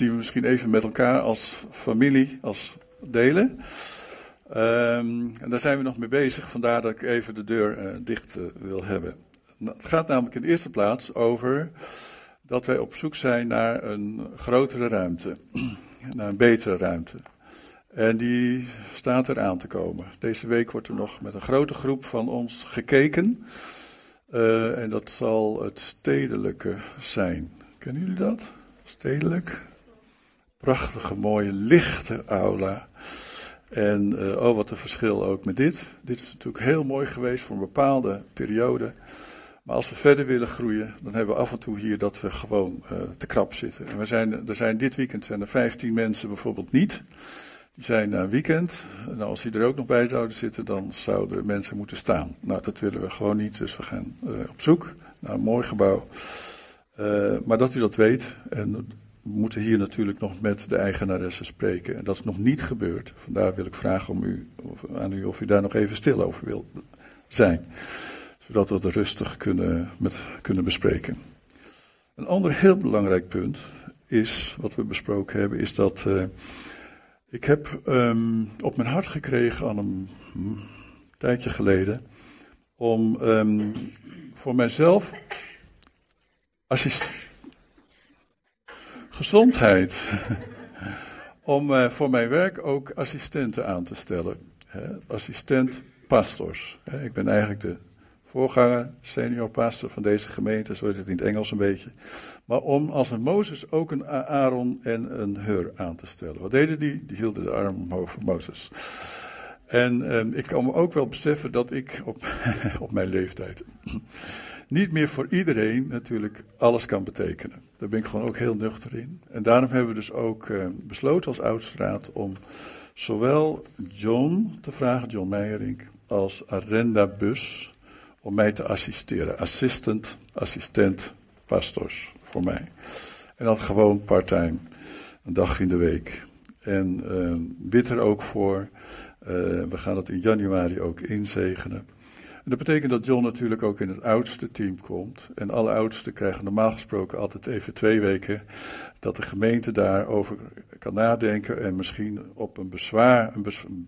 die we misschien even met elkaar als familie als delen. Ehm, en daar zijn we nog mee bezig, vandaar dat ik even de deur uh, dicht uh, wil hebben. Nou, het gaat namelijk in de eerste plaats over dat wij op zoek zijn naar een grotere ruimte, naar een betere ruimte. En die staat er aan te komen. Deze week wordt er nog met een grote groep van ons gekeken. Uh, en dat zal het stedelijke zijn. Kennen jullie dat? Stedelijk. Prachtige, mooie, lichte aula. En uh, oh, wat een verschil ook met dit. Dit is natuurlijk heel mooi geweest voor een bepaalde periode. Maar als we verder willen groeien, dan hebben we af en toe hier dat we gewoon uh, te krap zitten. En we zijn, er zijn dit weekend zijn er 15 mensen bijvoorbeeld niet. Die zijn naar een weekend. Nou, als die er ook nog bij zouden zitten, dan zouden mensen moeten staan. Nou, dat willen we gewoon niet. Dus we gaan uh, op zoek naar een mooi gebouw. Maar dat u dat weet. En moeten hier natuurlijk nog met de eigenaresse spreken. En dat is nog niet gebeurd. Vandaar wil ik vragen om u, aan u of u daar nog even stil over wilt zijn. Zodat we dat rustig kunnen, met, kunnen bespreken. Een ander heel belangrijk punt is, wat we besproken hebben, is dat uh, ik heb um, op mijn hart gekregen al een tijdje geleden om um, voor mijzelf assist gezondheid om uh, voor mijn werk ook assistenten aan te stellen. Hè? Assistent pastors. Hè? Ik ben eigenlijk de voorganger, senior pastor van deze gemeente, zo is het in het Engels een beetje. Maar om als een Mozes ook een Aaron en een Hur aan te stellen. Wat deden die? Die hielden de arm omhoog voor Mozes. En um, ik kan me ook wel beseffen dat ik op, op mijn leeftijd niet meer voor iedereen natuurlijk alles kan betekenen. Daar ben ik gewoon ook heel nuchter in. En daarom hebben we dus ook uh, besloten als oudstraat om zowel John te vragen, John Meijering, als Arenda Bus om mij te assisteren. Assistant, assistent, pastors voor mij. En dat gewoon part-time, een dag in de week. En uh, er ook voor. Uh, we gaan dat in januari ook inzegenen. En dat betekent dat John natuurlijk ook in het oudste team komt. En alle oudsten krijgen normaal gesproken altijd even twee weken dat de gemeente daarover kan nadenken en misschien op een bezwaar,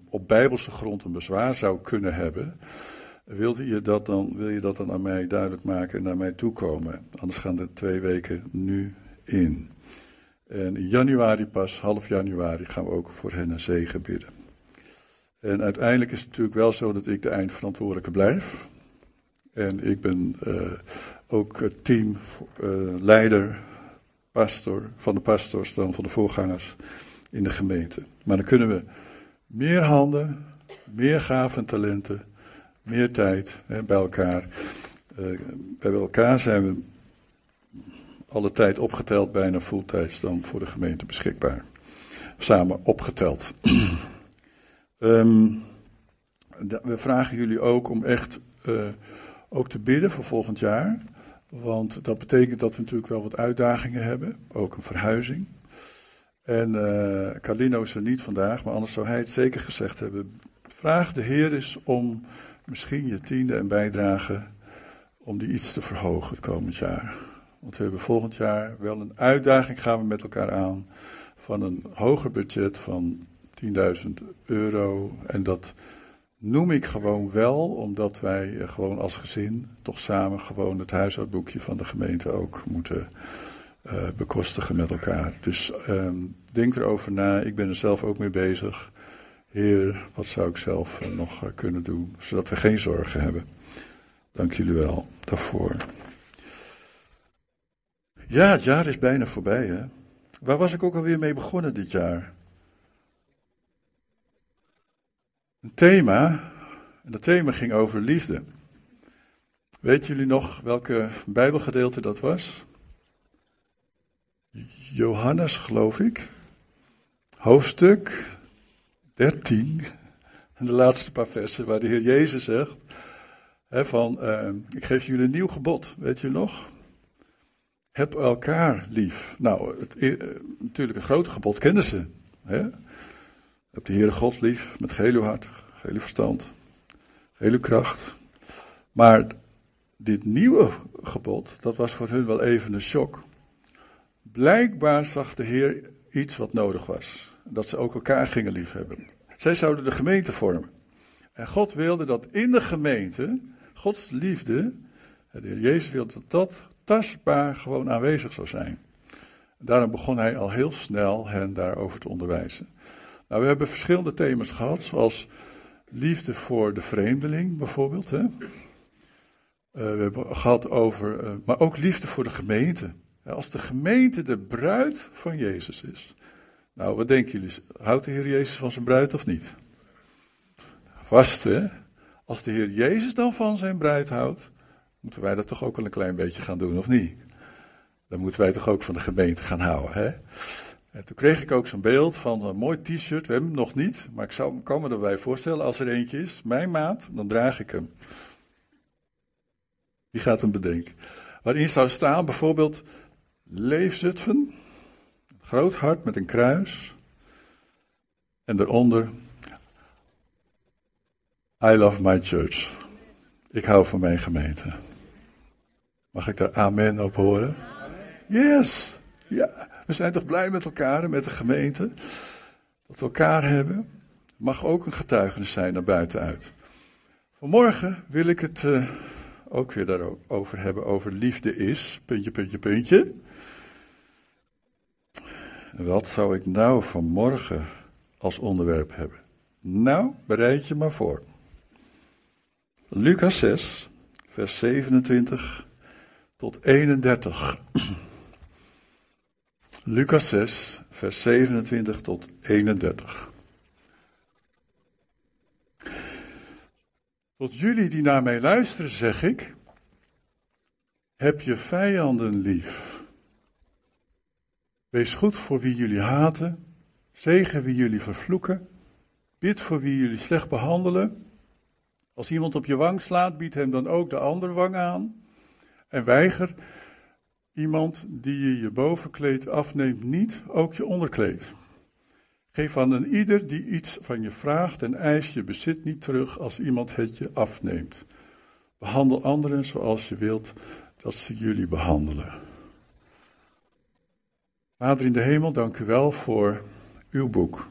op bijbelse grond een bezwaar zou kunnen hebben. Wil je, dat dan, wil je dat dan aan mij duidelijk maken en naar mij toekomen? Anders gaan de twee weken nu in. En in januari pas, half januari, gaan we ook voor hen een zegen bidden. En uiteindelijk is het natuurlijk wel zo dat ik de eindverantwoordelijke blijf. En ik ben uh, ook teamleider, uh, pastor, van de pastors dan van de voorgangers in de gemeente. Maar dan kunnen we meer handen, meer gaven en talenten, meer tijd hè, bij elkaar. Uh, bij elkaar zijn we alle tijd opgeteld bijna fulltijds dan voor de gemeente beschikbaar. Samen opgeteld. Um, we vragen jullie ook om echt uh, ook te bidden voor volgend jaar. Want dat betekent dat we natuurlijk wel wat uitdagingen hebben. Ook een verhuizing. En uh, is er niet vandaag, maar anders zou hij het zeker gezegd hebben. Vraag de Heer eens om misschien je tiende en bijdrage om die iets te verhogen het komend jaar. Want we hebben volgend jaar wel een uitdaging, gaan we met elkaar aan, van een hoger budget van 10.000 euro. En dat noem ik gewoon wel, omdat wij gewoon als gezin toch samen gewoon het huishoudboekje van de gemeente ook moeten uh, bekostigen met elkaar. Dus um, denk erover na. Ik ben er zelf ook mee bezig. Heer, wat zou ik zelf uh, nog kunnen doen, zodat we geen zorgen hebben. Dank jullie wel daarvoor. Ja, het jaar is bijna voorbij, hè? Waar was ik ook alweer mee begonnen dit jaar? Een thema, en dat thema ging over liefde. Weet jullie nog welke Bijbelgedeelte dat was? Johannes, geloof ik. Hoofdstuk 13. En de laatste paar versen waar de Heer Jezus zegt: hè, van, uh, Ik geef jullie een nieuw gebod, weet je nog? Heb elkaar lief. Nou, het, uh, natuurlijk het grote gebod kennen ze. Hè? Heb de Heere God lief met geheel hart, geheel verstand, geheel kracht. Maar dit nieuwe gebod, dat was voor hun wel even een shock. Blijkbaar zag de Heer iets wat nodig was. Dat ze ook elkaar gingen liefhebben. Zij zouden de gemeente vormen. En God wilde dat in de gemeente, Gods liefde, de Heer Jezus wilde dat dat tastbaar gewoon aanwezig zou zijn. Daarom begon hij al heel snel hen daarover te onderwijzen. Nou, we hebben verschillende thema's gehad, zoals liefde voor de vreemdeling bijvoorbeeld. Hè? Uh, we hebben gehad over, uh, maar ook liefde voor de gemeente. Als de gemeente de bruid van Jezus is. Nou, wat denken jullie? Houdt de Heer Jezus van zijn bruid of niet? Vast, hè? Als de Heer Jezus dan van zijn bruid houdt, moeten wij dat toch ook wel een klein beetje gaan doen, of niet? Dan moeten wij toch ook van de gemeente gaan houden, hè? En toen kreeg ik ook zo'n beeld van een mooi t-shirt. We hebben hem nog niet, maar ik zou, kan me erbij voorstellen, als er eentje is, mijn maat, dan draag ik hem. Wie gaat hem bedenken? Waarin zou staan bijvoorbeeld Leefzutphen, groot hart met een kruis. En daaronder, I love my church. Ik hou van mijn gemeente. Mag ik daar amen op horen? Yes. Ja, we zijn toch blij met elkaar en met de gemeente. Dat we elkaar hebben. Mag ook een getuigenis zijn naar buiten uit. Vanmorgen wil ik het uh, ook weer daarover hebben, over liefde is. Puntje, puntje, puntje. Wat zou ik nou vanmorgen als onderwerp hebben? Nou, bereid je maar voor. Lucas 6, vers 27 tot 31. Lucas 6, vers 27 tot 31. Tot jullie die naar mij luisteren, zeg ik: heb je vijanden lief. Wees goed voor wie jullie haten, zegen wie jullie vervloeken, bid voor wie jullie slecht behandelen. Als iemand op je wang slaat, bied hem dan ook de andere wang aan. En weiger iemand die je je bovenkleed afneemt niet ook je onderkleed. Geef aan een ieder die iets van je vraagt en eis je bezit niet terug als iemand het je afneemt. Behandel anderen zoals je wilt dat ze jullie behandelen. Vader in de hemel, dank u wel voor uw boek,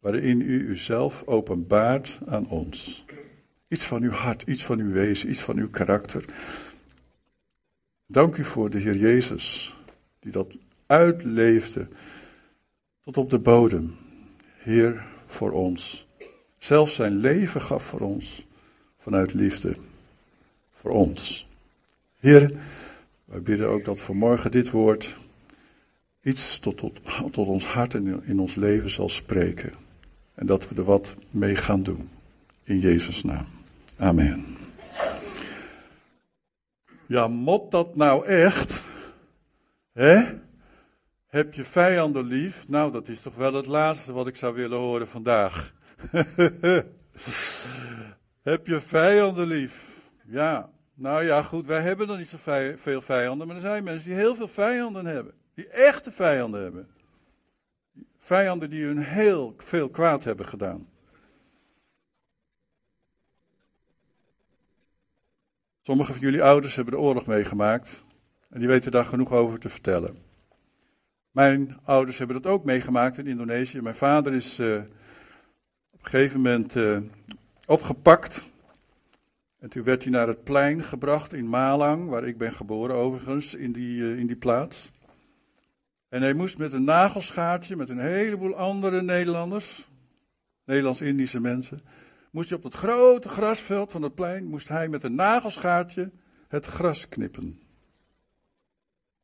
waarin u uzelf openbaart aan ons. Iets van uw hart, iets van uw wezen, iets van uw karakter. Dank u voor de Heer Jezus, die dat uitleefde tot op de bodem. Heer, voor ons. Zelf zijn leven gaf voor ons, vanuit liefde, voor ons. Heer, wij bidden ook dat vanmorgen dit woord iets tot, tot, tot ons hart en in ons leven zal spreken. En dat we er wat mee gaan doen. In Jezus' naam. Amen. Ja, mot dat nou echt? Hè? Heb je vijanden lief? Nou, dat is toch wel het laatste wat ik zou willen horen vandaag. Heb je vijanden lief? Ja, nou ja, goed, wij hebben nog niet zo veel vijanden, maar er zijn mensen die heel veel vijanden hebben. Die echte vijanden hebben. Vijanden die hun heel veel kwaad hebben gedaan. Sommige van jullie ouders hebben de oorlog meegemaakt en die weten daar genoeg over te vertellen. Mijn ouders hebben dat ook meegemaakt in Indonesië. Mijn vader is uh, op een gegeven moment uh, opgepakt. En toen werd hij naar het plein gebracht in Malang, waar ik ben geboren overigens, in die, uh, in die plaats. En hij moest met een nagelschaartje, met een heleboel andere Nederlanders, Nederlands-Indische mensen, moest hij op het grote grasveld van het plein, moest hij met een nagelschaartje het gras knippen.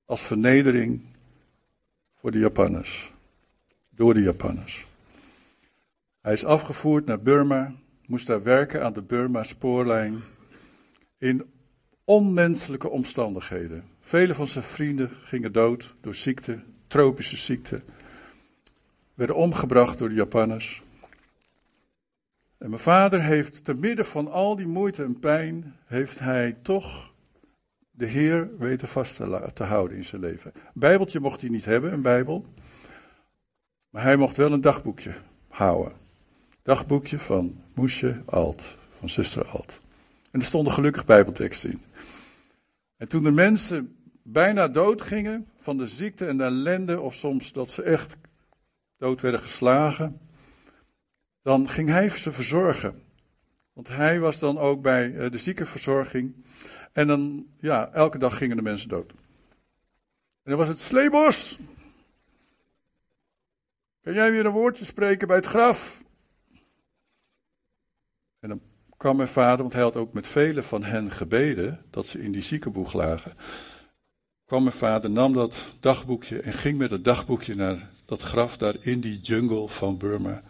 Als vernedering voor de Japanners. Door de Japanners. Hij is afgevoerd naar Burma, moest daar werken aan de Burma-spoorlijn. In onmenselijke omstandigheden. Vele van zijn vrienden gingen dood door ziekte, tropische ziekte. Werden omgebracht door de Japanners. En mijn vader heeft te midden van al die moeite en pijn, heeft hij toch de Heer weten vast te, houden in zijn leven. Een bijbeltje mocht hij niet hebben, een bijbel. Maar hij mocht wel een dagboekje houden. Dagboekje van Moesje Alt, van zuster Alt. En er stonden gelukkig bijbelteksten in. En toen de mensen bijna dood gingen van de ziekte en de ellende, of soms dat ze echt dood werden geslagen, dan ging hij ze verzorgen. Want hij was dan ook bij eh, de ziekenverzorging. En dan, ja, elke dag gingen de mensen dood. En dan was het Sleebos. Kan jij weer een woordje spreken bij het graf? En dan kwam mijn vader, want hij had ook met velen van hen gebeden dat ze in die ziekenboeg lagen. Kwam mijn vader, nam dat dagboekje en ging met het dagboekje naar dat graf daar in die jungle van Burma.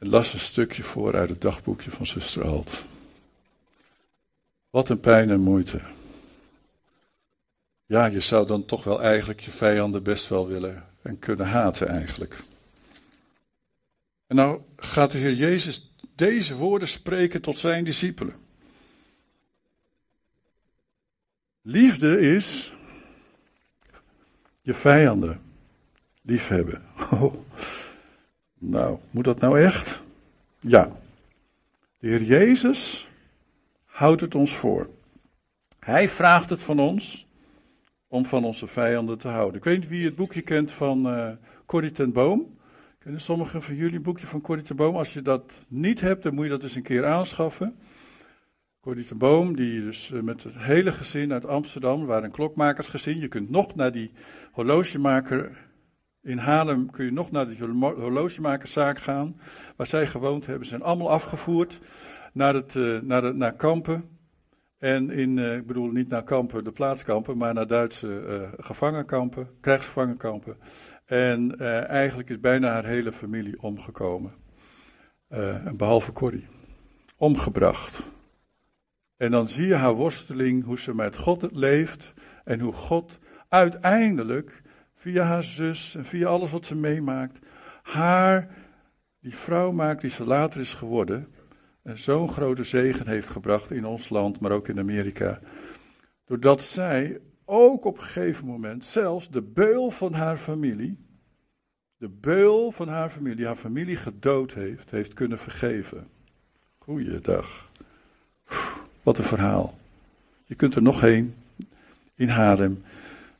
En las een stukje voor uit het dagboekje van zuster Alt. Wat een pijn en moeite. Ja, je zou dan toch wel eigenlijk je vijanden best wel willen en kunnen haten eigenlijk. En nou gaat de Heer Jezus deze woorden spreken tot zijn discipelen. Liefde is je vijanden liefhebben. Oh. Nou, moet dat nou echt? Ja. De Heer Jezus houdt het ons voor. Hij vraagt het van ons om van onze vijanden te houden. Ik weet niet wie het boekje kent van uh, Corrie ten Boom. Kennen sommigen van jullie een boekje van Corrie ten Boom? Als je dat niet hebt, dan moet je dat eens een keer aanschaffen. Corrie ten Boom, die dus eh, met het hele gezin uit Amsterdam, waar een klokmakersgezin. Je kunt nog naar die horlogemaker in Haarlem, kun je nog naar die horlogemakerszaak gaan, waar zij gewoond hebben. Zijn allemaal afgevoerd naar, het, uh, naar, de, naar kampen. En in, uh, ik bedoel niet naar kampen, de plaatskampen, maar naar Duitse uh, gevangenkampen, krijgsgevangenkampen. En eigenlijk is bijna haar hele familie omgekomen. behalve Corrie. Omgebracht. En dan zie je haar worsteling, hoe ze met God leeft. En hoe God uiteindelijk, via haar zus en via alles wat ze meemaakt, haar, die vrouw maakt die ze later is geworden zo'n grote zegen heeft gebracht in ons land, maar ook in Amerika. Doordat zij ook op een gegeven moment zelfs de beul van haar familie, de beul van haar familie, haar familie gedood heeft, heeft kunnen vergeven. Goeiedag. Wat een verhaal. Je kunt er nog heen, in Haarlem,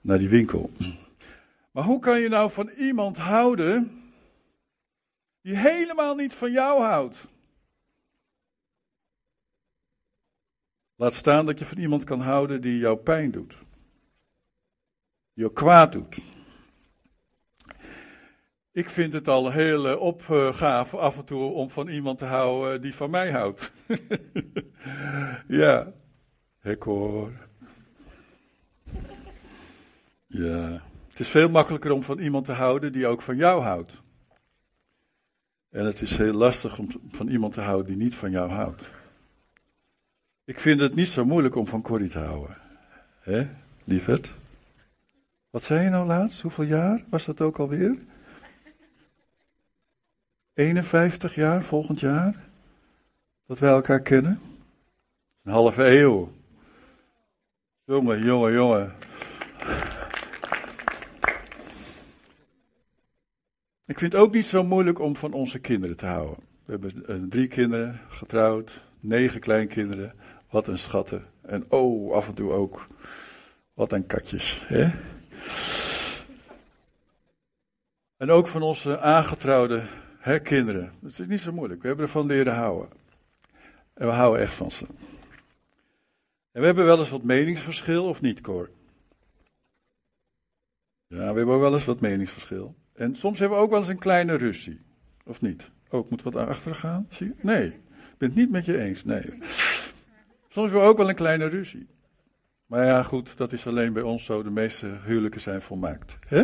naar die winkel. Maar hoe kan je nou van iemand houden die helemaal niet van jou houdt? Laat staan dat je van iemand kan houden die jou pijn doet. Die jou kwaad doet. Ik vind het al heel uh, opgave af en toe om van iemand te houden die van mij houdt. ja, ik hoor. Ja, het is veel makkelijker om van iemand te houden die ook van jou houdt. En het is heel lastig om van iemand te houden die niet van jou houdt. Ik vind het niet zo moeilijk om van Corrie te houden. Hé, lieverd? Wat zei je nou laatst? Hoeveel jaar was dat ook alweer? 51 jaar volgend jaar? Dat wij elkaar kennen? Een halve eeuw. Jongen, jongen, jongen. Ik vind het ook niet zo moeilijk om van onze kinderen te houden. We hebben eh, drie kinderen, getrouwd, negen kleinkinderen. Wat een schatten. En oh, af en toe ook. Wat een katjes. Hè? En ook van onze aangetrouwde hè, kinderen. Het is niet zo moeilijk. We hebben ervan leren houden. En we houden echt van ze. En we hebben wel eens wat meningsverschil, of niet, Cor? Ja, we hebben wel eens wat meningsverschil. En soms hebben we ook wel eens een kleine ruzie. Of niet? Ook moet wat achter gaan? Zie je? Nee, ik ben het niet met je eens. Nee. Soms hebben we ook wel een kleine ruzie. Maar ja, goed, dat is alleen bij ons zo. De meeste huwelijken zijn volmaakt. Hè?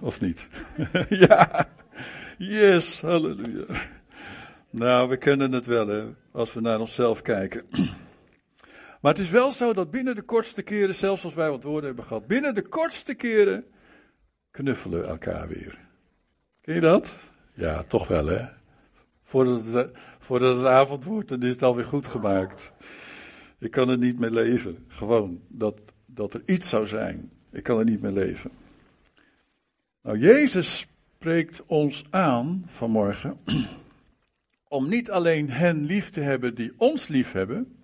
Of niet? ja, yes, halleluja. Nou, we kennen het wel, hè, als we naar onszelf kijken. Maar het is wel zo dat binnen de kortste keren, zelfs als wij wat woorden hebben gehad, binnen de kortste keren knuffelen elkaar weer. Ken je dat? Ja, toch wel, hè? Voordat het, voordat het avond wordt, dan is het alweer goed gemaakt. Ik kan er niet mee leven. Gewoon dat, dat er iets zou zijn. Ik kan er niet mee leven. Nou, Jezus spreekt ons aan vanmorgen om niet alleen hen lief te hebben die ons lief hebben,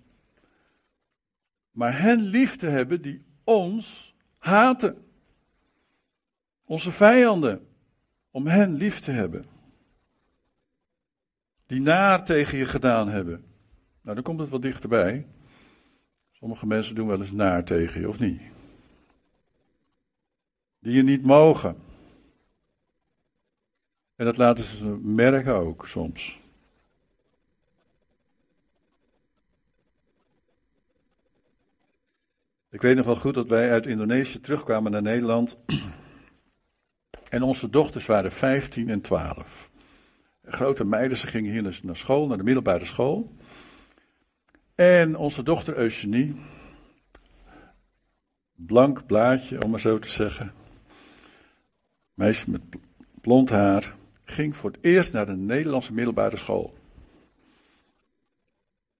maar hen lief te hebben die ons haten. Onze vijanden. om hen lief te hebben. Die naar tegen je gedaan hebben. Nou, dan komt het wat dichterbij. Sommige mensen doen wel eens naar tegen je, of niet? Die je niet mogen. En dat laten ze merken ook soms. Ik weet nog wel goed dat wij uit Indonesië terugkwamen naar Nederland. En onze dochters waren 15 en 12. Grote meiden, ze gingen hier naar school, naar de middelbare school. En onze dochter Eugenie, blank blaadje om maar zo te zeggen, meisje met blond haar, ging voor het eerst naar de Nederlandse middelbare school.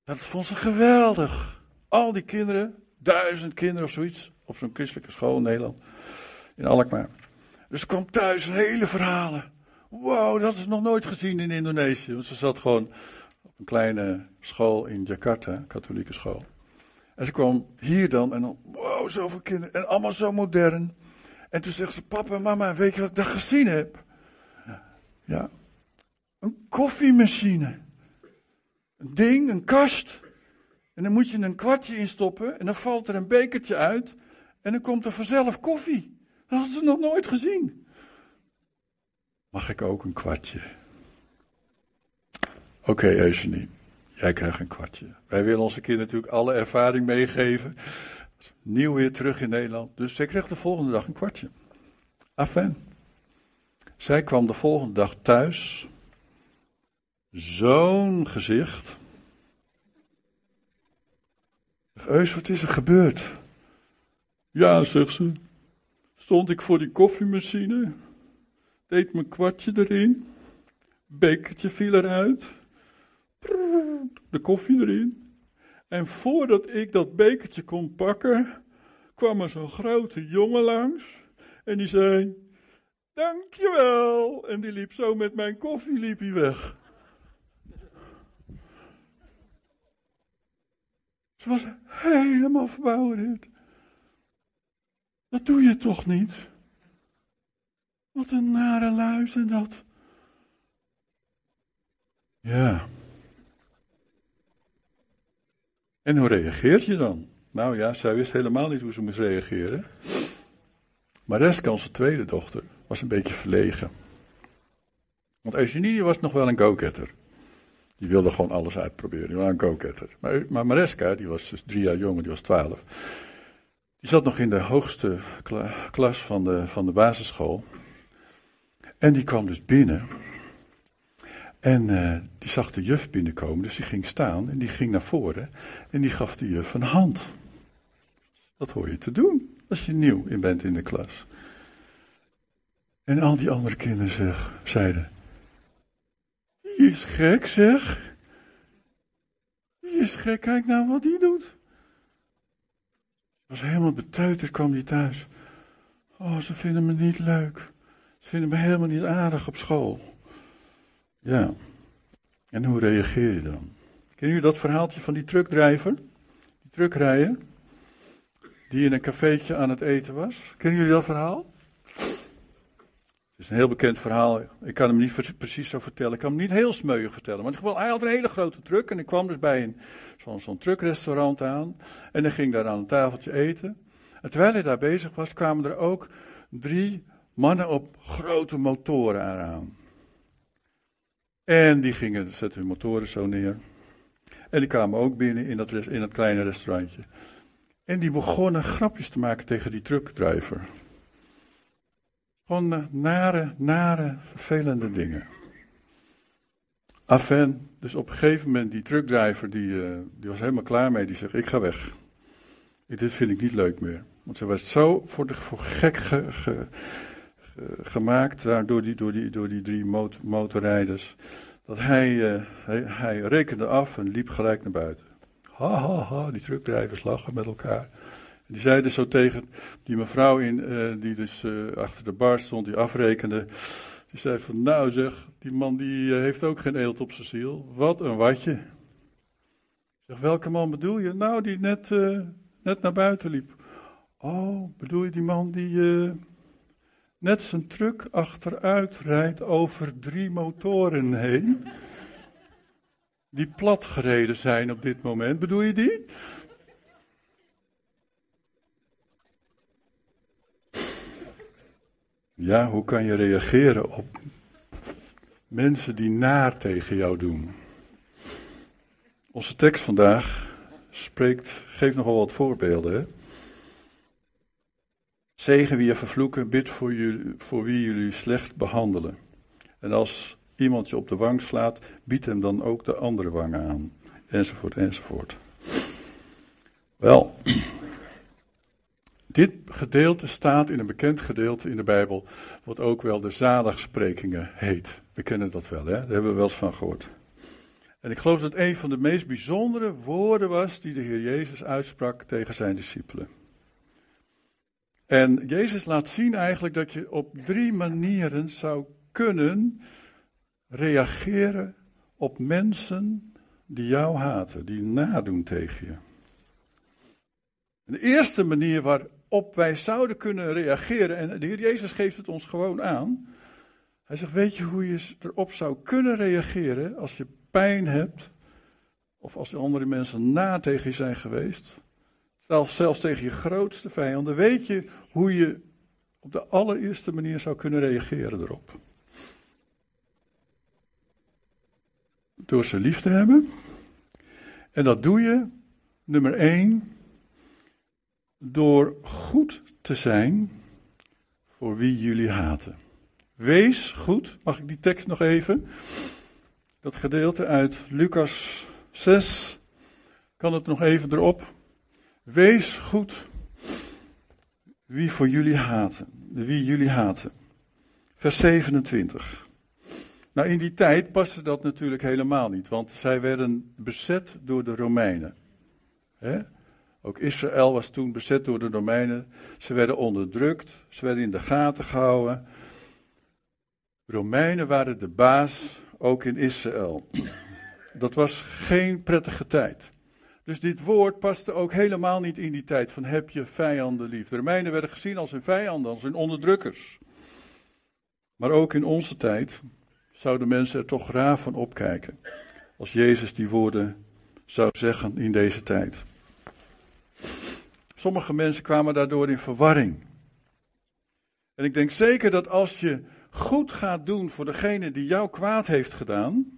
Dat vond ze geweldig. Al die kinderen, duizend kinderen of zoiets, op zo'n christelijke school in Nederland, in Alkmaar. Dus er kwam thuis een hele verhalen. Wow, dat is nog nooit gezien in Indonesië. Want ze zat gewoon op een kleine school in Jakarta, katholieke school. En ze kwam hier dan en dan, wow, zoveel kinderen. En allemaal zo modern. En toen zegt ze, papa en mama, weet je wat ik daar gezien heb? Ja, een koffiemachine. Een ding, een kast. En dan moet je een kwartje instoppen en dan valt er een bekertje uit. En dan komt er vanzelf koffie. Dat hadden ze nog nooit gezien. Mag ik ook een kwartje? Oké, okay, Eugenie, jij krijgt een kwartje. Wij willen onze kinderen natuurlijk alle ervaring meegeven. Nieuw weer terug in Nederland. Dus zij kreeg de volgende dag een kwartje. Afijn. Zij kwam de volgende dag thuis. Zo'n gezicht. Eus, wat is er gebeurd? Ja, zegt ze. Stond ik voor die koffiemachine. Deed mijn kwartje erin. Bekertje viel eruit. De koffie erin. En voordat ik dat bekertje kon pakken, kwam er zo'n grote jongen langs. En die zei, dankjewel. En die liep zo met mijn koffie liep hij weg. Ze was helemaal verbouwereerd. Dat doe je toch niet? Wat een nare luis en dat. Ja. En hoe reageert je dan? Nou ja, zij wist helemaal niet hoe ze moest reageren. Maar onze tweede dochter, was een beetje verlegen. Want Eugenie was nog wel een go-getter. Die wilde gewoon alles uitproberen. Die was een go-getter. Maar, maar Mareska, die was dus drie jaar jonger, die was twaalf. Die zat nog in de hoogste klas van de, van de basisschool. En die kwam dus binnen. En uh, die zag de juf binnenkomen, dus die ging staan en die ging naar voren. En die gaf de juf een hand. Dat hoor je te doen als je nieuw in bent in de klas. En al die andere kinderen zeg, zeiden: Die is gek, zeg. Die is gek, kijk nou wat die doet. Was helemaal beteuterd kwam hij thuis. Oh, ze vinden me niet leuk. Ze vinden me helemaal niet aardig op school. Ja. En hoe reageer je dan? Ken jullie dat verhaaltje van die truckdrijver? Die truckrijder? Die in een cafeetje aan het eten was. Kennen jullie dat verhaal? Het is een heel bekend verhaal. Ik kan hem niet precies zo vertellen. Ik kan hem niet heel smeuig vertellen. Maar hij had een hele grote truck. En ik kwam dus bij een, zo'n, zo'n truckrestaurant aan. En hij ging daar aan een tafeltje eten. En terwijl hij daar bezig was, kwamen er ook drie mannen op grote motoren aan. En die gingen, zetten hun motoren zo neer. En die kwamen ook binnen in dat, in kleine restaurantje. En die begonnen grapjes te maken tegen die truckdriver. Gewoon nare, nare, vervelende dingen. Afen, dus op een gegeven moment die truckdriver, die, uh, die was helemaal klaar mee. Die zegt, ik ga weg. Ik, dit vind ik niet leuk meer. Want ze was zo voor, gek ge, ge, gemaakt door, die, door, die, door die drie motorrijders. Dat hij, uh, hij, hij rekende af en liep gelijk naar buiten. Ha, ha, ha, die truckdrijvers lachen met elkaar. Die zeiden zo tegen die mevrouw in, uh, die dus uh, achter de bar stond, die afrekende. Die zei van, nou zeg, die man die uh, heeft ook geen eelt op zijn ziel. Wat een watje. Ik zeg, welke man bedoel je? Nou, die net, net naar buiten liep. Oh, bedoel je die man die net zijn truck achteruit rijdt over drie motoren heen. Die platgereden zijn op dit moment. Bedoel je die? Ja, hoe kan je reageren op mensen die naar tegen jou doen? Onze tekst vandaag spreekt, geeft nogal wat voorbeelden. Hè? Zegen wie je vervloeken, bid voor, jullie, voor wie jullie slecht behandelen. En als iemand je op de wang slaat, bied hem dan ook de andere wang aan. Enzovoort, enzovoort. Wel, dit gedeelte staat in een bekend gedeelte in de Bijbel, wat ook wel de zaligsprekingen heet. We kennen dat wel, hè? daar hebben we wel eens van gehoord. En ik geloof dat een van de meest bijzondere woorden was die de Heer Jezus uitsprak tegen zijn discipelen. En Jezus laat zien eigenlijk dat je op drie manieren zou kunnen reageren op mensen die jou haten, die nadoen tegen je. De eerste manier waarop wij zouden kunnen reageren, en de Heer Jezus geeft het ons gewoon aan. Hij zegt, weet je hoe je erop zou kunnen reageren als je pijn hebt, of als andere mensen na tegen je zijn geweest, zelfs, zelfs tegen je grootste vijanden, weet je hoe je op de allereerste manier zou kunnen reageren erop. Door ze lief te hebben. En dat doe je, nummer één, door goed te zijn voor wie jullie haten. Wees goed, mag ik die tekst nog even? Dat gedeelte uit Lucas 6, kan het nog even erop? Wees goed wie voor jullie haten, wie jullie haten. Vers 27. Nou, in die tijd paste dat natuurlijk helemaal niet, want zij werden bezet door de Romeinen. Ook Israël was toen bezet door de Romeinen. Ze werden onderdrukt, ze werden in de gaten gehouden. Romeinen waren de baas, ook in Israël. Dat was geen prettige tijd. Dus dit woord paste ook helemaal niet in die tijd van heb je vijanden lief. De Romeinen werden gezien als hun vijanden, als hun onderdrukkers. Maar ook in onze tijd zouden mensen er toch raar van opkijken. Als Jezus die woorden zou zeggen in deze tijd. Sommige mensen kwamen daardoor in verwarring. En ik denk zeker dat als je goed gaat doen voor degene die jou kwaad heeft gedaan,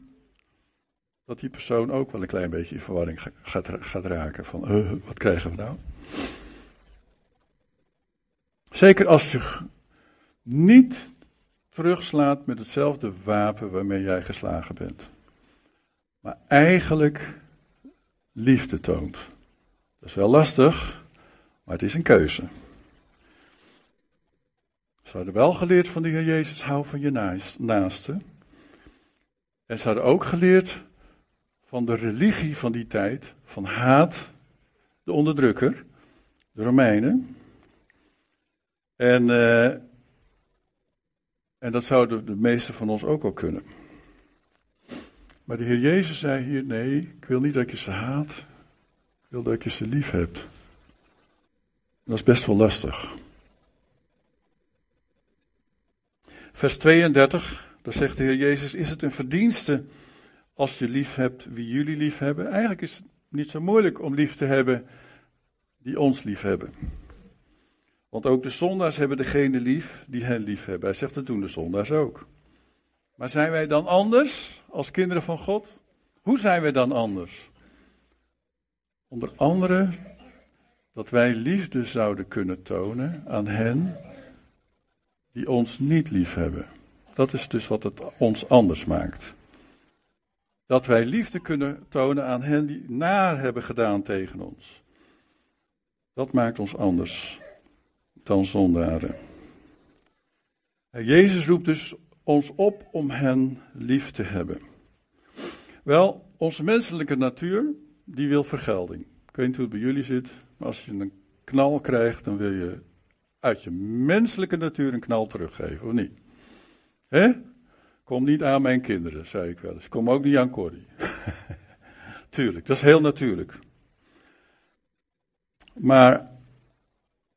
dat die persoon ook wel een klein beetje in verwarring gaat, raken. Van, uh, wat krijgen we nou? Zeker als je niet terugslaat met hetzelfde wapen waarmee jij geslagen bent. Maar eigenlijk liefde toont. Dat is wel lastig, maar het is een keuze. Ze hadden wel geleerd van de Heer Jezus, hou van je naaste. En ze hadden ook geleerd van de religie van die tijd, van haat, de onderdrukker, de Romeinen. En, uh, en dat zouden de meesten van ons ook wel kunnen. Maar de Heer Jezus zei hier, nee, ik wil niet dat je ze haat, ik wil dat je ze lief hebt. Dat is best wel lastig. Vers 32, daar zegt de Heer Jezus, is het een verdienste als je lief hebt wie jullie lief hebben? Eigenlijk is het niet zo moeilijk om lief te hebben die ons lief hebben. Want ook de zondaars hebben degene lief die hen lief hebben. Hij zegt dat doen de zondaars ook. Maar zijn wij dan anders als kinderen van God? Hoe zijn wij dan anders? Onder andere dat wij liefde zouden kunnen tonen aan hen die ons niet lief hebben. Dat is dus wat het ons anders maakt. Dat wij liefde kunnen tonen aan hen die naar hebben gedaan tegen ons. Dat maakt ons anders dan zondaren. Jezus roept dus ons op om hen lief te hebben. Wel, onze menselijke natuur, die wil vergelding. Ik weet niet hoe het bij jullie zit, maar als je een knal krijgt, dan wil je uit je menselijke natuur een knal teruggeven, of niet? Hè? Kom niet aan mijn kinderen, zei ik wel eens. Kom ook niet aan Corrie. Tuurlijk, dat is heel natuurlijk. Maar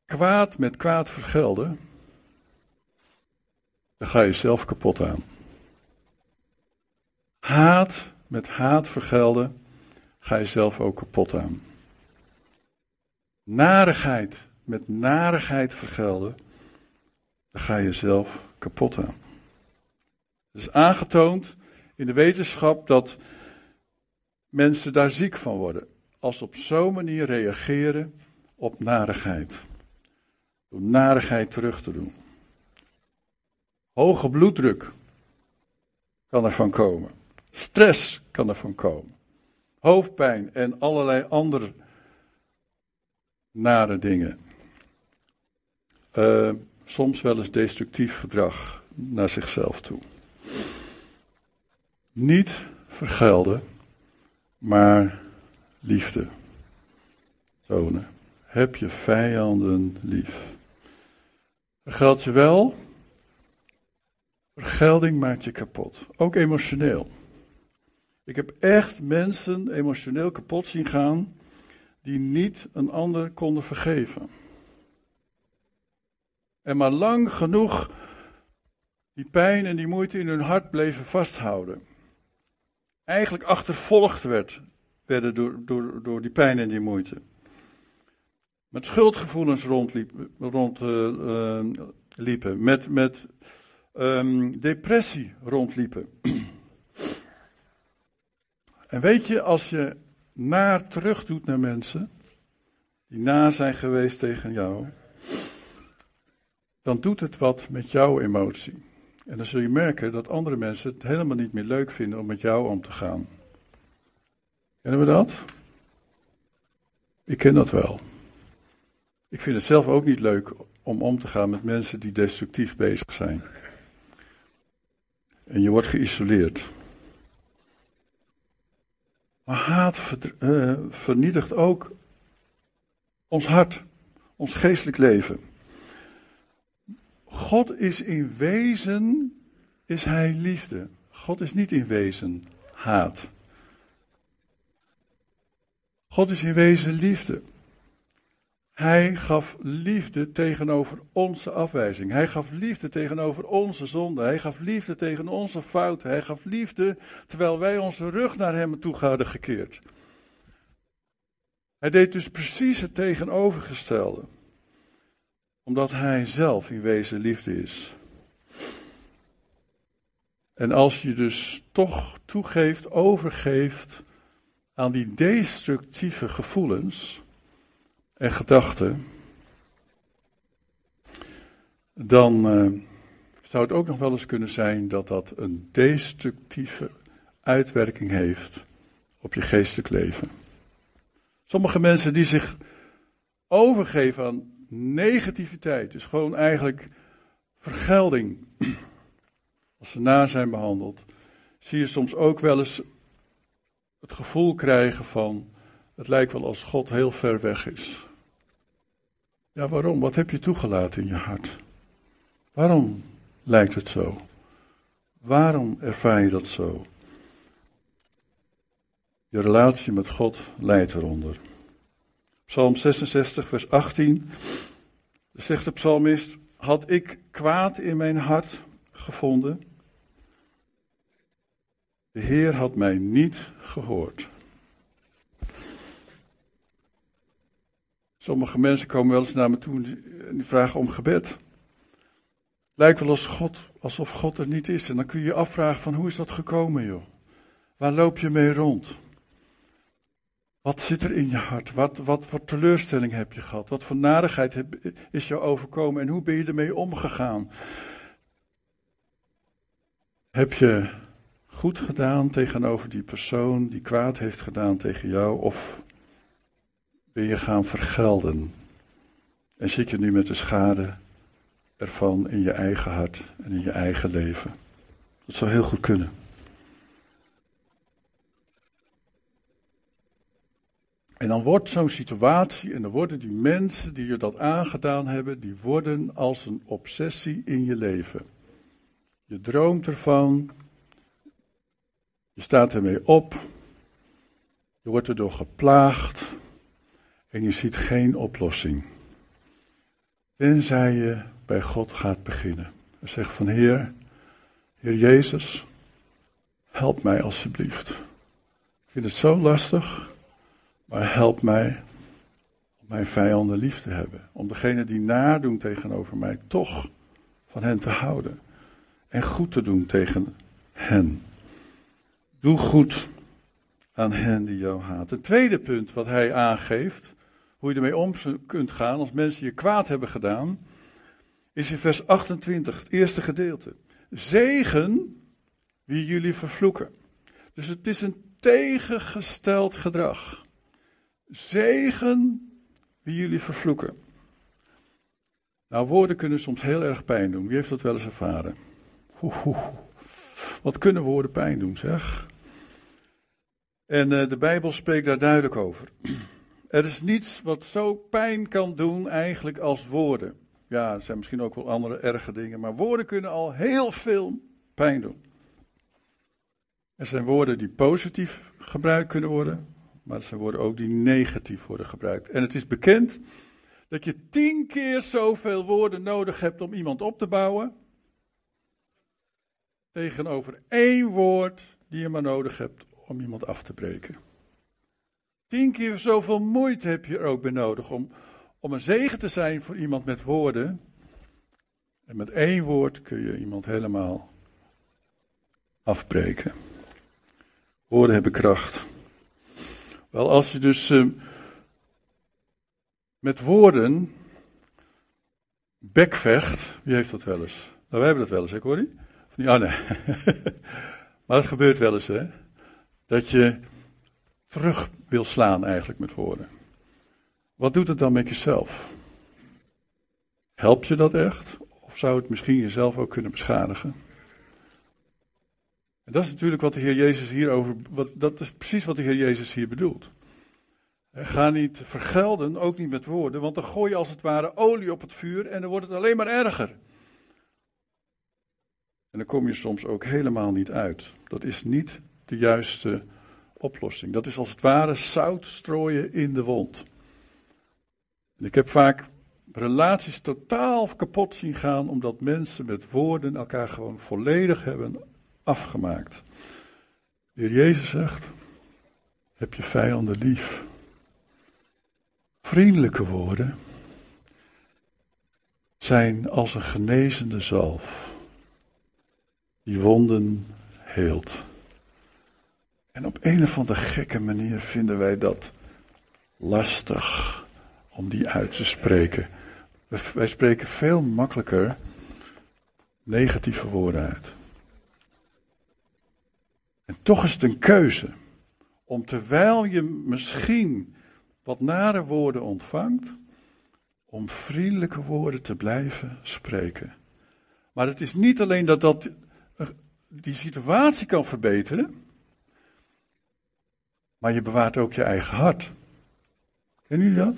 kwaad met kwaad vergelden, dan ga je zelf kapot aan. Haat met haat vergelden, ga je zelf ook kapot aan. Narigheid met narigheid vergelden, dan ga je zelf kapot aan. Het is aangetoond in de wetenschap dat mensen daar ziek van worden. Als ze op zo'n manier reageren op narigheid. Door narigheid terug te doen. Hoge bloeddruk kan ervan komen. Stress kan ervan komen. Hoofdpijn en allerlei andere nare dingen. Uh, soms wel eens destructief gedrag naar zichzelf toe. Niet vergelden, maar liefde tonen. Heb je vijanden lief. Vergeld je wel, vergelding maakt je kapot. Ook emotioneel. Ik heb echt mensen emotioneel kapot zien gaan die niet een ander konden vergeven. En maar lang genoeg die pijn en die moeite in hun hart bleven vasthouden. Eigenlijk achtervolgd werd, werden door, door, door die pijn en die moeite. Met schuldgevoelens rondliepen, rond, uh, liepen, met, met um, depressie rondliepen. en weet je, als je naar terug doet naar mensen die na zijn geweest tegen jou, dan doet het wat met jouw emotie. En dan zul je merken dat andere mensen het helemaal niet meer leuk vinden om met jou om te gaan. Kennen we dat? Ik ken dat wel. Ik vind het zelf ook niet leuk om om te gaan met mensen die destructief bezig zijn. En je wordt geïsoleerd. Maar haat uh, vernietigt ook ons hart, ons geestelijk leven. God is in wezen, is hij liefde. God is niet in wezen haat. God is in wezen liefde. Hij gaf liefde tegenover onze afwijzing. Hij gaf liefde tegenover onze zonde. Hij gaf liefde tegen onze fouten. Hij gaf liefde terwijl wij onze rug naar hem toe hadden gekeerd. Hij deed dus precies het tegenovergestelde. Omdat hij zelf in wezen liefde is. En als je dus toch toegeeft, overgeeft aan die destructieve gevoelens en gedachten, dan uh, zou het ook nog wel eens kunnen zijn dat dat een destructieve uitwerking heeft op je geestelijk leven. Sommige mensen die zich overgeven aan negativiteit, dus gewoon eigenlijk vergelding, als ze na zijn behandeld, zie je soms ook wel eens het gevoel krijgen van, het lijkt wel als God heel ver weg is. Ja, waarom? Wat heb je toegelaten in je hart? Waarom lijkt het zo? Waarom ervaar je dat zo? Je relatie met God leidt eronder. Psalm 66, vers 18. Zegt de psalmist: Had ik kwaad in mijn hart gevonden? De Heer had mij niet gehoord. Sommige mensen komen wel eens naar me toe en die vragen om gebed. Lijkt wel als God, alsof God er niet is. En dan kun je je afvragen van hoe is dat gekomen joh? Waar loop je mee rond? Wat zit er in je hart? Wat, wat voor teleurstelling heb je gehad? Wat voor narigheid is jou overkomen en hoe ben je ermee omgegaan? Heb je goed gedaan tegenover die persoon die kwaad heeft gedaan tegen jou? Of ben je gaan vergelden? En zit je nu met de schade ervan in je eigen hart en in je eigen leven? Dat zou heel goed kunnen. En dan wordt zo'n situatie, en dan worden die mensen die je dat aangedaan hebben, die worden als een obsessie in je leven. Je droomt ervan, je staat ermee op, je wordt erdoor geplaagd en je ziet geen oplossing. Tenzij je bij God gaat beginnen. En zeg van Heer, Heer Jezus, help mij alsjeblieft. Ik vind het zo lastig, maar help mij om mijn vijanden lief te hebben. Om degene die nadoen tegenover mij toch van hen te houden. En goed te doen tegen hen. Doe goed aan hen die jou haat. Het tweede punt wat hij aangeeft, hoe je ermee om kunt gaan als mensen je kwaad hebben gedaan, is in vers 28, het eerste gedeelte. Zegen wie jullie vervloeken. Dus het is een tegengesteld gedrag. Zegen wie jullie vervloeken. Nou, woorden kunnen soms heel erg pijn doen. Wie heeft dat wel eens ervaren? Wat kunnen woorden pijn doen, zeg? En uh, de Bijbel spreekt daar duidelijk over. Er is niets wat zo pijn kan doen eigenlijk als woorden. Ja, er zijn misschien ook wel andere erge dingen, maar woorden kunnen al heel veel pijn doen. Er zijn woorden die positief gebruikt kunnen worden, maar er zijn woorden ook die negatief worden gebruikt. En het is bekend dat je tien keer zoveel woorden nodig hebt om iemand op te bouwen, tegenover één woord die je maar nodig hebt om iemand af te breken. Tien keer zoveel moeite heb je er ook bij nodig om, om een zegen te zijn voor iemand met woorden. En met één woord kun je iemand helemaal afbreken. Woorden hebben kracht. Wel, als je dus uh, met woorden bekvecht, wie heeft dat wel eens? Nou, wij hebben dat wel eens, hè Corrie? Of niet? Ah, nee. maar het gebeurt wel eens, hè? Dat je terug wil slaan eigenlijk met woorden. Wat doet het dan met jezelf? Helpt je dat echt? Of zou het misschien jezelf ook kunnen beschadigen? En dat is natuurlijk wat de Heer Jezus hier over. Wat, dat is precies wat de Heer Jezus hier bedoelt. Ga niet vergelden, ook niet met woorden, want dan gooi je als het ware olie op het vuur en dan wordt het alleen maar erger. En dan kom je soms ook helemaal niet uit. Dat is niet de juiste oplossing. Dat is als het ware zout strooien in de wond. Ik heb vaak relaties totaal kapot zien gaan omdat mensen met woorden elkaar gewoon volledig hebben afgemaakt. De heer Jezus zegt: heb je vijanden lief. Vriendelijke woorden zijn als een genezende zalf die wonden heelt. En op een of andere gekke manier vinden wij dat lastig om die uit te spreken. Wij spreken veel makkelijker negatieve woorden uit. En toch is het een keuze om terwijl je misschien wat nare woorden ontvangt, om vriendelijke woorden te blijven spreken. Maar het is niet alleen dat dat die situatie kan verbeteren, maar je bewaart ook je eigen hart. Kennen jullie dat?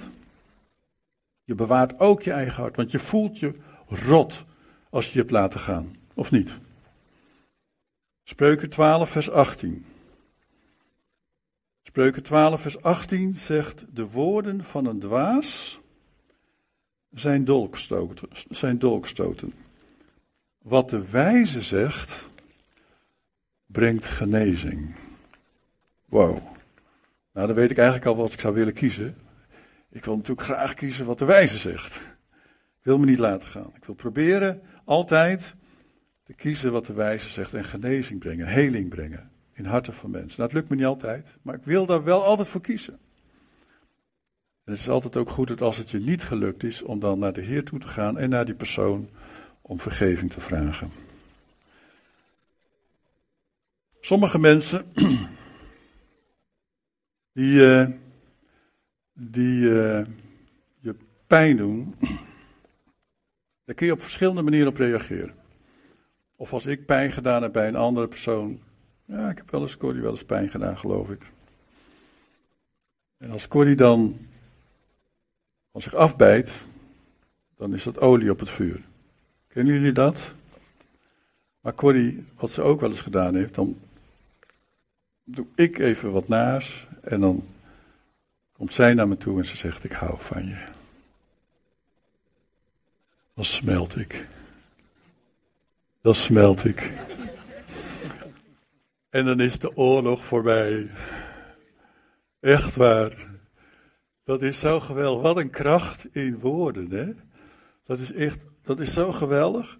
Je bewaart ook je eigen hart, want je voelt je rot als je je hebt laten gaan, of niet? Spreuken 12, vers 18. Spreuken 12, vers 18 zegt: De woorden van een dwaas zijn dolkstoten. Zijn dolkstoten. Wat de wijze zegt, brengt genezing. Wow. Nou, dan weet ik eigenlijk al wat ik zou willen kiezen. Ik wil natuurlijk graag kiezen wat de wijze zegt. Ik wil me niet laten gaan. Ik wil proberen altijd te kiezen wat de wijze zegt en genezing brengen, heling brengen in harten van mensen. Nou, het lukt me niet altijd, maar ik wil daar wel altijd voor kiezen. En het is altijd ook goed dat als het je niet gelukt is, om dan naar de Heer toe te gaan en naar die persoon om vergeving te vragen. Sommige mensen die, uh, die uh, je pijn doen, daar kun je op verschillende manieren op reageren. Of als ik pijn gedaan heb bij een andere persoon. Ja, ik heb wel eens Corrie wel eens pijn gedaan, geloof ik. En als Corrie dan als zich afbijt, dan is dat olie op het vuur. Kennen jullie dat? Maar Corrie, wat ze ook wel eens gedaan heeft, dan doe ik even wat naars en dan komt zij naar me toe en ze zegt: Ik hou van je. Dan smelt ik. dan smelt ik. En dan is de oorlog voorbij. Echt waar. Dat is zo geweldig. Wat een kracht in woorden, hè? Dat is echt, dat is zo geweldig.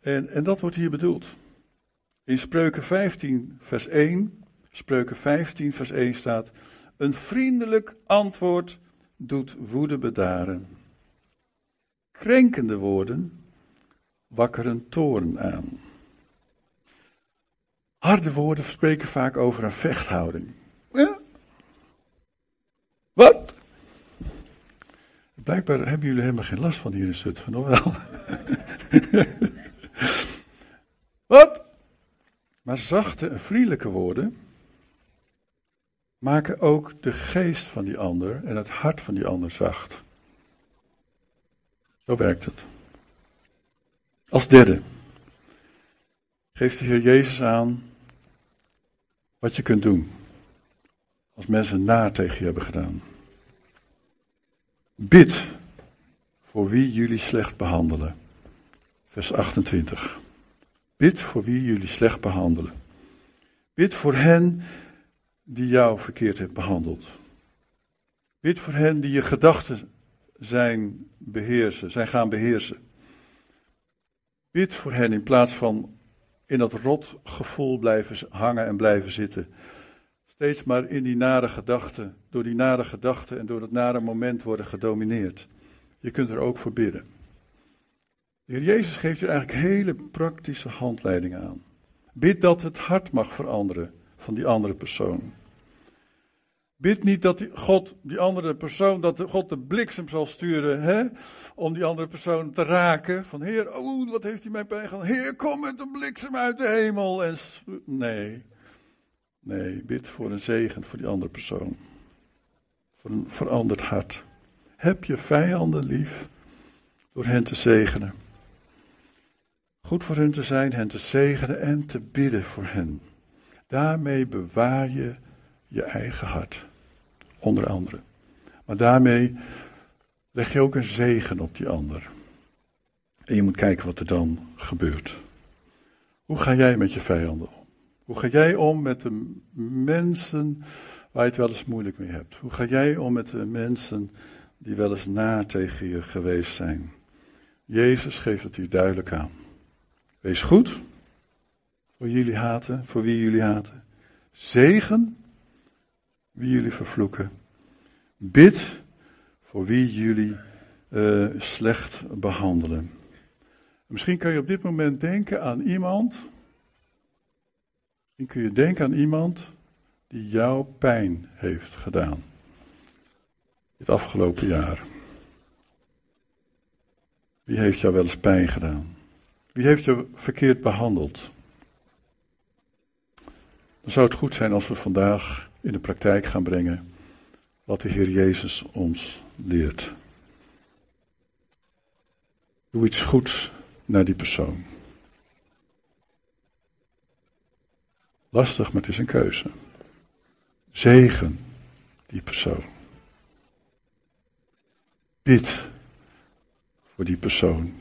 En, en dat wordt hier bedoeld. In Spreuken 15, vers 1, Spreuken 15, vers 1 staat: Een vriendelijk antwoord doet woede bedaren. Krenkende woorden wakkeren toorn aan. Harde woorden spreken vaak over een vechthouding. Wat? Blijkbaar hebben jullie helemaal geen last van hier in Zutphen, of wel? Wat? Maar zachte en vriendelijke woorden maken ook de geest van die ander en het hart van die ander zacht. Zo werkt het. Als derde geeft de Heer Jezus aan wat je kunt doen als mensen naar tegen je hebben gedaan. Bid voor wie jullie slecht behandelen. Vers 28. Bid voor wie jullie slecht behandelen. Bid voor hen die jou verkeerd hebben behandeld. Bid voor hen die je gedachten zijn beheersen, zijn gaan beheersen. Bid voor hen in plaats van in dat rot gevoel blijven hangen en blijven zitten. Steeds maar in die nare gedachten, door die nare gedachten en door dat nare moment worden gedomineerd. Je kunt er ook voor bidden. De Heer Jezus geeft je eigenlijk hele praktische handleidingen aan. Bid dat het hart mag veranderen van die andere persoon. Bid niet dat die God, die andere persoon, dat God de bliksem zal sturen, hè, om die andere persoon te raken. Van Heer, oh, wat heeft hij mij pijn? Heer, kom met de bliksem uit de hemel. En nee, nee, bid voor een zegen voor die andere persoon. Voor een veranderd hart. Heb je vijanden lief door hen te zegenen. Goed voor hen te zijn, hen te zegenen en te bidden voor hen. Daarmee bewaar je je eigen hart. Onder andere. Maar daarmee leg je ook een zegen op die ander. En je moet kijken wat er dan gebeurt. Hoe ga jij met je vijanden om? Hoe ga jij om met de mensen waar je het wel eens moeilijk mee hebt? Hoe ga jij om met de mensen die wel eens na tegen je geweest zijn? Jezus geeft het hier duidelijk aan. Wees goed voor jullie haten, voor wie jullie haten. Zegen wie jullie vervloeken. Bid voor wie jullie uh, slecht behandelen. Misschien kun je op dit moment denken aan iemand. Misschien kun je denken aan iemand die jou pijn heeft gedaan. Het afgelopen jaar. Wie heeft jou wel eens pijn gedaan? Wie heeft je verkeerd behandeld? Dan zou het goed zijn als we vandaag in de praktijk gaan brengen wat de Heer Jezus ons leert. Doe iets goeds naar die persoon. Lastig, maar het is een keuze. Zegen die persoon. Bid voor die persoon.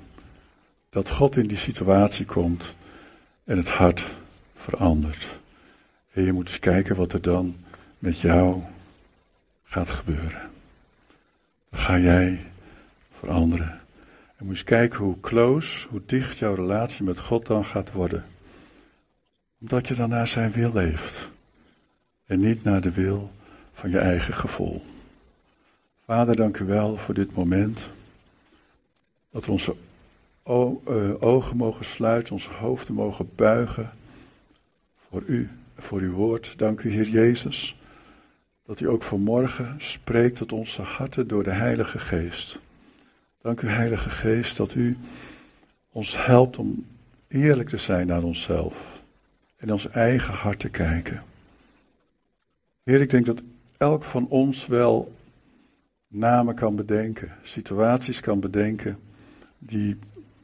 Dat God in die situatie komt en het hart verandert. En je moet eens kijken wat er dan met jou gaat gebeuren. Dan ga jij veranderen. En moet eens kijken hoe close, hoe dicht jouw relatie met God dan gaat worden. Omdat je dan naar zijn wil leeft. En niet naar de wil van je eigen gevoel. Vader, dank u wel voor dit moment. Dat we onze eh, ogen mogen sluiten, onze hoofden mogen buigen voor u, voor uw woord. Dank u, Heer Jezus dat u ook vanmorgen spreekt tot onze harten door de Heilige Geest. Dank u, Heilige Geest, dat u ons helpt om eerlijk te zijn naar onszelf en ons eigen hart te kijken. Heer, ik denk dat elk van ons wel namen kan bedenken, situaties kan bedenken die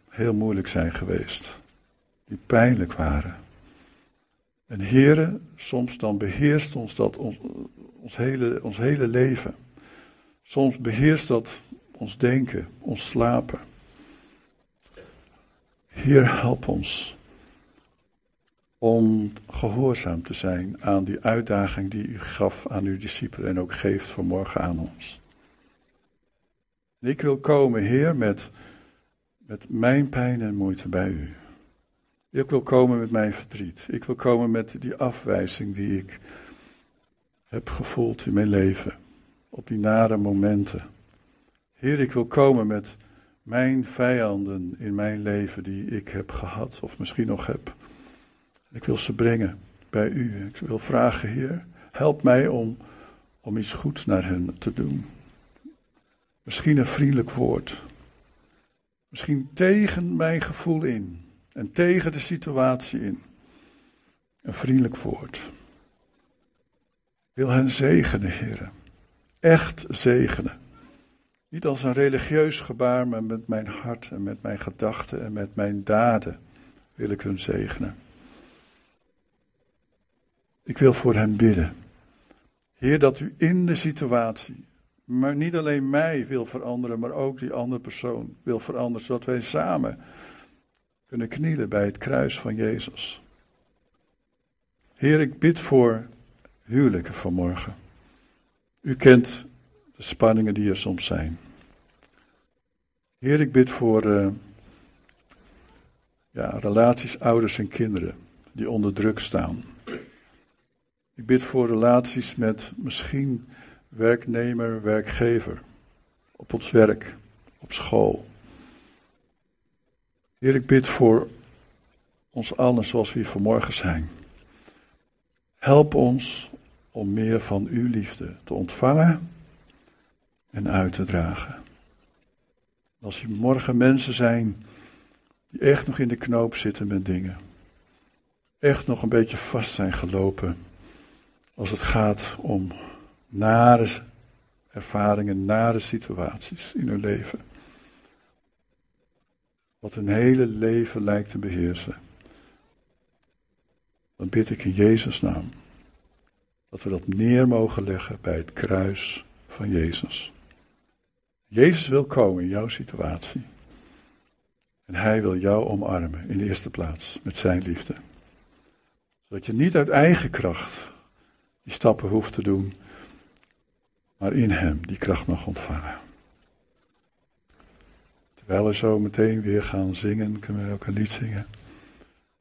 heel moeilijk zijn geweest, die pijnlijk waren. En Heere, soms dan beheerst ons dat ons, ons hele, ons hele leven. Soms beheerst dat ons denken, ons slapen. Heer, help ons om gehoorzaam te zijn aan die uitdaging die u gaf aan uw discipelen en ook geeft vanmorgen aan ons. Ik wil komen, Heer, met, met mijn pijn en moeite bij u. Ik wil komen met mijn verdriet. Ik wil komen met die afwijzing die ik heb gevoeld in mijn leven. Op die nare momenten. Heer, ik wil komen met mijn vijanden in mijn leven die ik heb gehad of misschien nog heb. Ik wil ze brengen bij u. Ik wil vragen, Heer, help mij om, om iets goeds naar hen te doen. Misschien een vriendelijk woord. Misschien tegen mijn gevoel in en tegen de situatie in. Een vriendelijk woord. Wil hen zegenen, heren. Echt zegenen. Niet als een religieus gebaar, maar met mijn hart en met mijn gedachten en met mijn daden wil ik hun zegenen. Ik wil voor hen bidden. Heer, dat u in de situatie, maar niet alleen mij wil veranderen, maar ook die andere persoon wil veranderen, zodat wij samen kunnen knielen bij het kruis van Jezus. Heer, ik bid voor huwelijken vanmorgen. U kent de spanningen die er soms zijn. Heer, ik bid voor uh, ja, relaties ouders en kinderen die onder druk staan. Ik bid voor relaties met misschien werknemer, werkgever, op ons werk, op school. Heer, ik bid voor ons allen zoals we hier vanmorgen zijn. Help ons om meer van uw liefde te ontvangen en uit te dragen. Als er morgen mensen zijn die echt nog in de knoop zitten met dingen, echt nog een beetje vast zijn gelopen als het gaat om nare ervaringen, nare situaties in hun leven. Wat hun hele leven lijkt te beheersen. Dan bid ik in Jezus' naam dat we dat neer mogen leggen bij het kruis van Jezus. Jezus wil komen in jouw situatie. En hij wil jou omarmen in de eerste plaats met zijn liefde. Zodat je niet uit eigen kracht die stappen hoeft te doen, maar in hem die kracht mag ontvangen. We zo meteen weer gaan zingen, kunnen we ook een lied zingen.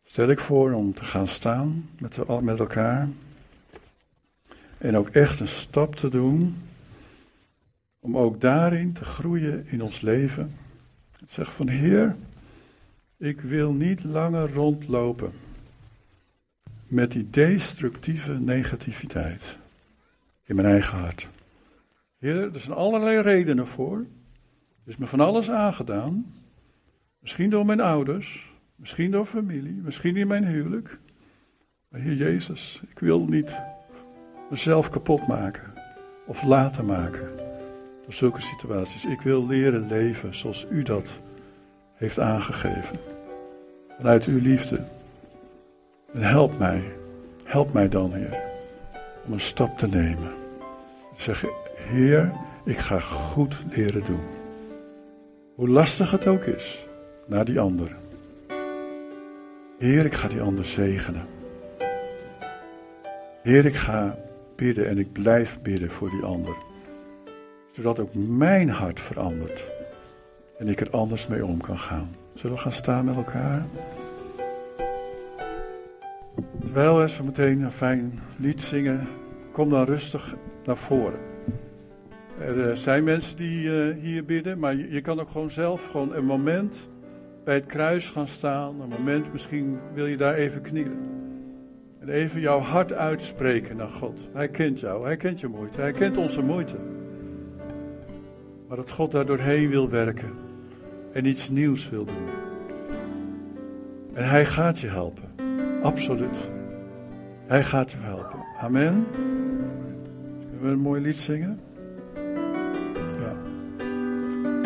Stel ik voor om te gaan staan met, met elkaar. En ook echt een stap te doen. Om ook daarin te groeien in ons leven. Zeg van Heer, ik wil niet langer rondlopen met die destructieve negativiteit in mijn eigen hart. Heer, er zijn allerlei redenen voor. Is me van alles aangedaan. Misschien door mijn ouders, misschien door familie, misschien in mijn huwelijk. Maar Heer Jezus, ik wil niet mezelf kapot maken of laten maken door zulke situaties. Ik wil leren leven zoals U dat heeft aangegeven. Vanuit Uw liefde. En help mij, help mij dan, Heer, om een stap te nemen. Zeg, Heer, ik ga goed leren doen. Hoe lastig het ook is, naar die ander. Heer, ik ga die ander zegenen. Heer, ik ga bidden en ik blijf bidden voor die ander. Zodat ook mijn hart verandert. En ik er anders mee om kan gaan. Zullen we gaan staan met elkaar? Terwijl we zo meteen een fijn lied zingen, kom dan rustig naar voren. Er eh, zijn mensen die uh, hier bidden, maar je, kan ook gewoon zelf gewoon een moment bij het kruis gaan staan. Een moment, misschien wil je daar even knielen. En even jouw hart uitspreken naar God. Hij kent jou, hij kent je moeite, hij kent onze moeite. Maar dat God daar doorheen wil werken en iets nieuws wil doen. En hij gaat je helpen, absoluut. Hij gaat je helpen. Amen. Zullen we een mooi lied zingen?